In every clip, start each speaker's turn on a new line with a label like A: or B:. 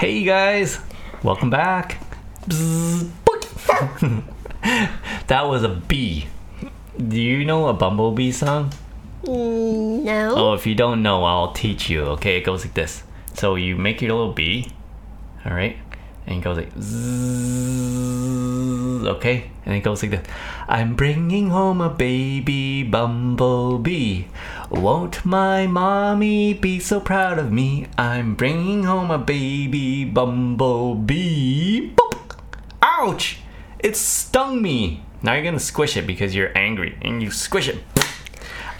A: Hey guys, welcome back. That was a bee. Do you know a bumblebee song?
B: Mm, no.
A: Oh, if you don't know, I'll teach you. Okay, it goes like this. So you make your little bee, all right, and it goes like zzz, okay, and it goes like this. I'm bringing home a baby bumblebee. Won't my mommy be so proud of me? I'm bringing home a baby bumblebee. Boop. Ouch! It stung me. Now you're gonna squish it because you're angry, and you squish it.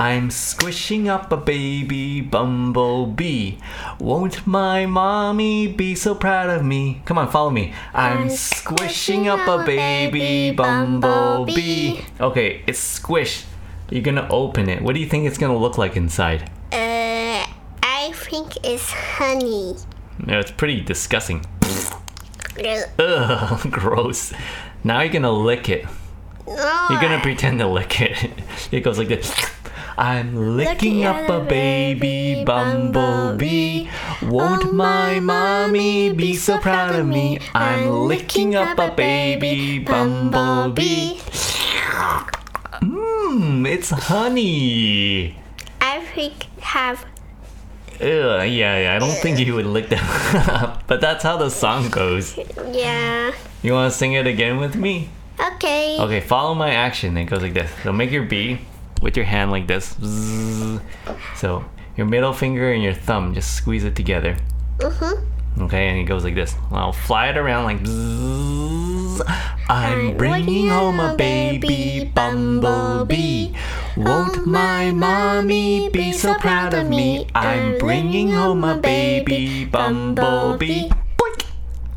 A: I'm squishing up a baby bumblebee. Won't my mommy be so proud of me? Come on, follow me. I'm, squishing up a baby bumblebee. Okay, it's squished. You're gonna open it. What do you think it's gonna look like inside?
B: Uh, I think it's honey.
A: No, it's pretty disgusting.
B: Ugh.
A: Ugh, gross. Now you're gonna lick it.
B: No.
A: You're gonna pretend to lick it. It goes like this. I'm licking up a baby bumblebee. Won't
B: Oh,
A: my
B: my
A: mommy be so proud of me? I'm licking up a baby bumblebee. Mmm, it's honey.
B: I think have
A: Ugh, yeah, yeah, I don't think you would lick that. but that's how the song goes.
B: yeah.
A: You wanna sing it again with me?
B: Okay.
A: Okay, follow my action. It goes like this. So make your bee with your hand like this. So your middle finger and your thumb, just squeeze it together.
B: Mhm.
A: Okay, and it goes like this. I'll fly it around like bzzz. I'm bringing home a baby bumblebee. Won't my mommy be so proud of me? I'm bringing home a baby bumblebee. Boink!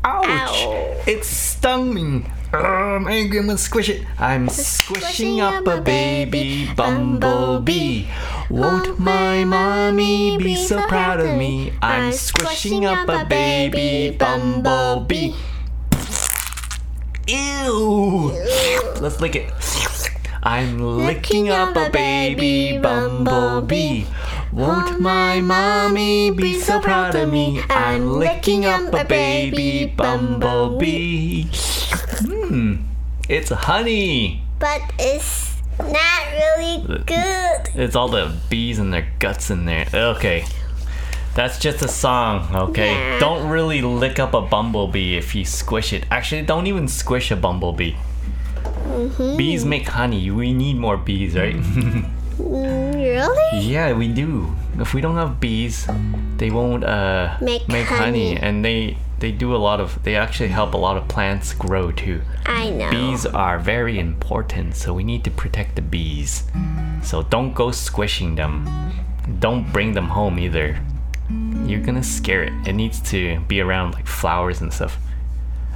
A: Ouch!
B: Ow.
A: It stung me. Um, I'm gonna squish it. I'm squishing up a baby bumblebee. Won't my mommy be so proud of me? I'm squishing up a baby bumblebee. Ew! Let's lick it. I'm licking up a baby bumblebee. Won't my mommy be so proud of me? I'm licking up a baby bumblebee. Hmm, it's honey.
B: But it's not really good.
A: It's all the bees and their guts in there. Okay. That's just a song, okay?
B: Yeah.
A: Don't really lick up a bumblebee if you squish it. Actually, don't even squish a bumblebee.
B: Mm-hmm.
A: Bees make honey. We need more bees, right?
B: Mm, really?
A: yeah, we do. If we don't have bees, they won't uh,
B: Make
A: honey.
B: honey.
A: and they they do a lot of. They actually help a lot of plants grow too.
B: I know.
A: Bees are very important, so we need to protect the bees. So don't go squishing them. Don't bring them home either. You're gonna scare it. It needs to be around like flowers and stuff.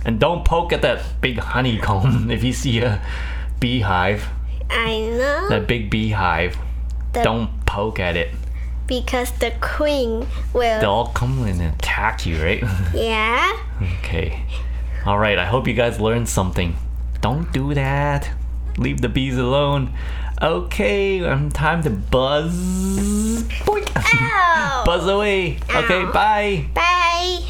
A: And don't poke at that big honeycomb if you see a beehive,
B: I know.
A: that big beehive.
B: The-
A: Don't poke at it.
B: Because the queen will.
A: They'll all come and attack you, right?
B: Yeah.
A: okay. Alright, I hope you guys learned something. Don't do that. Leave the bees alone. Okay, um, time to buzz. Boink.
B: Ow.
A: buzz away. Okay, bye.
B: Bye.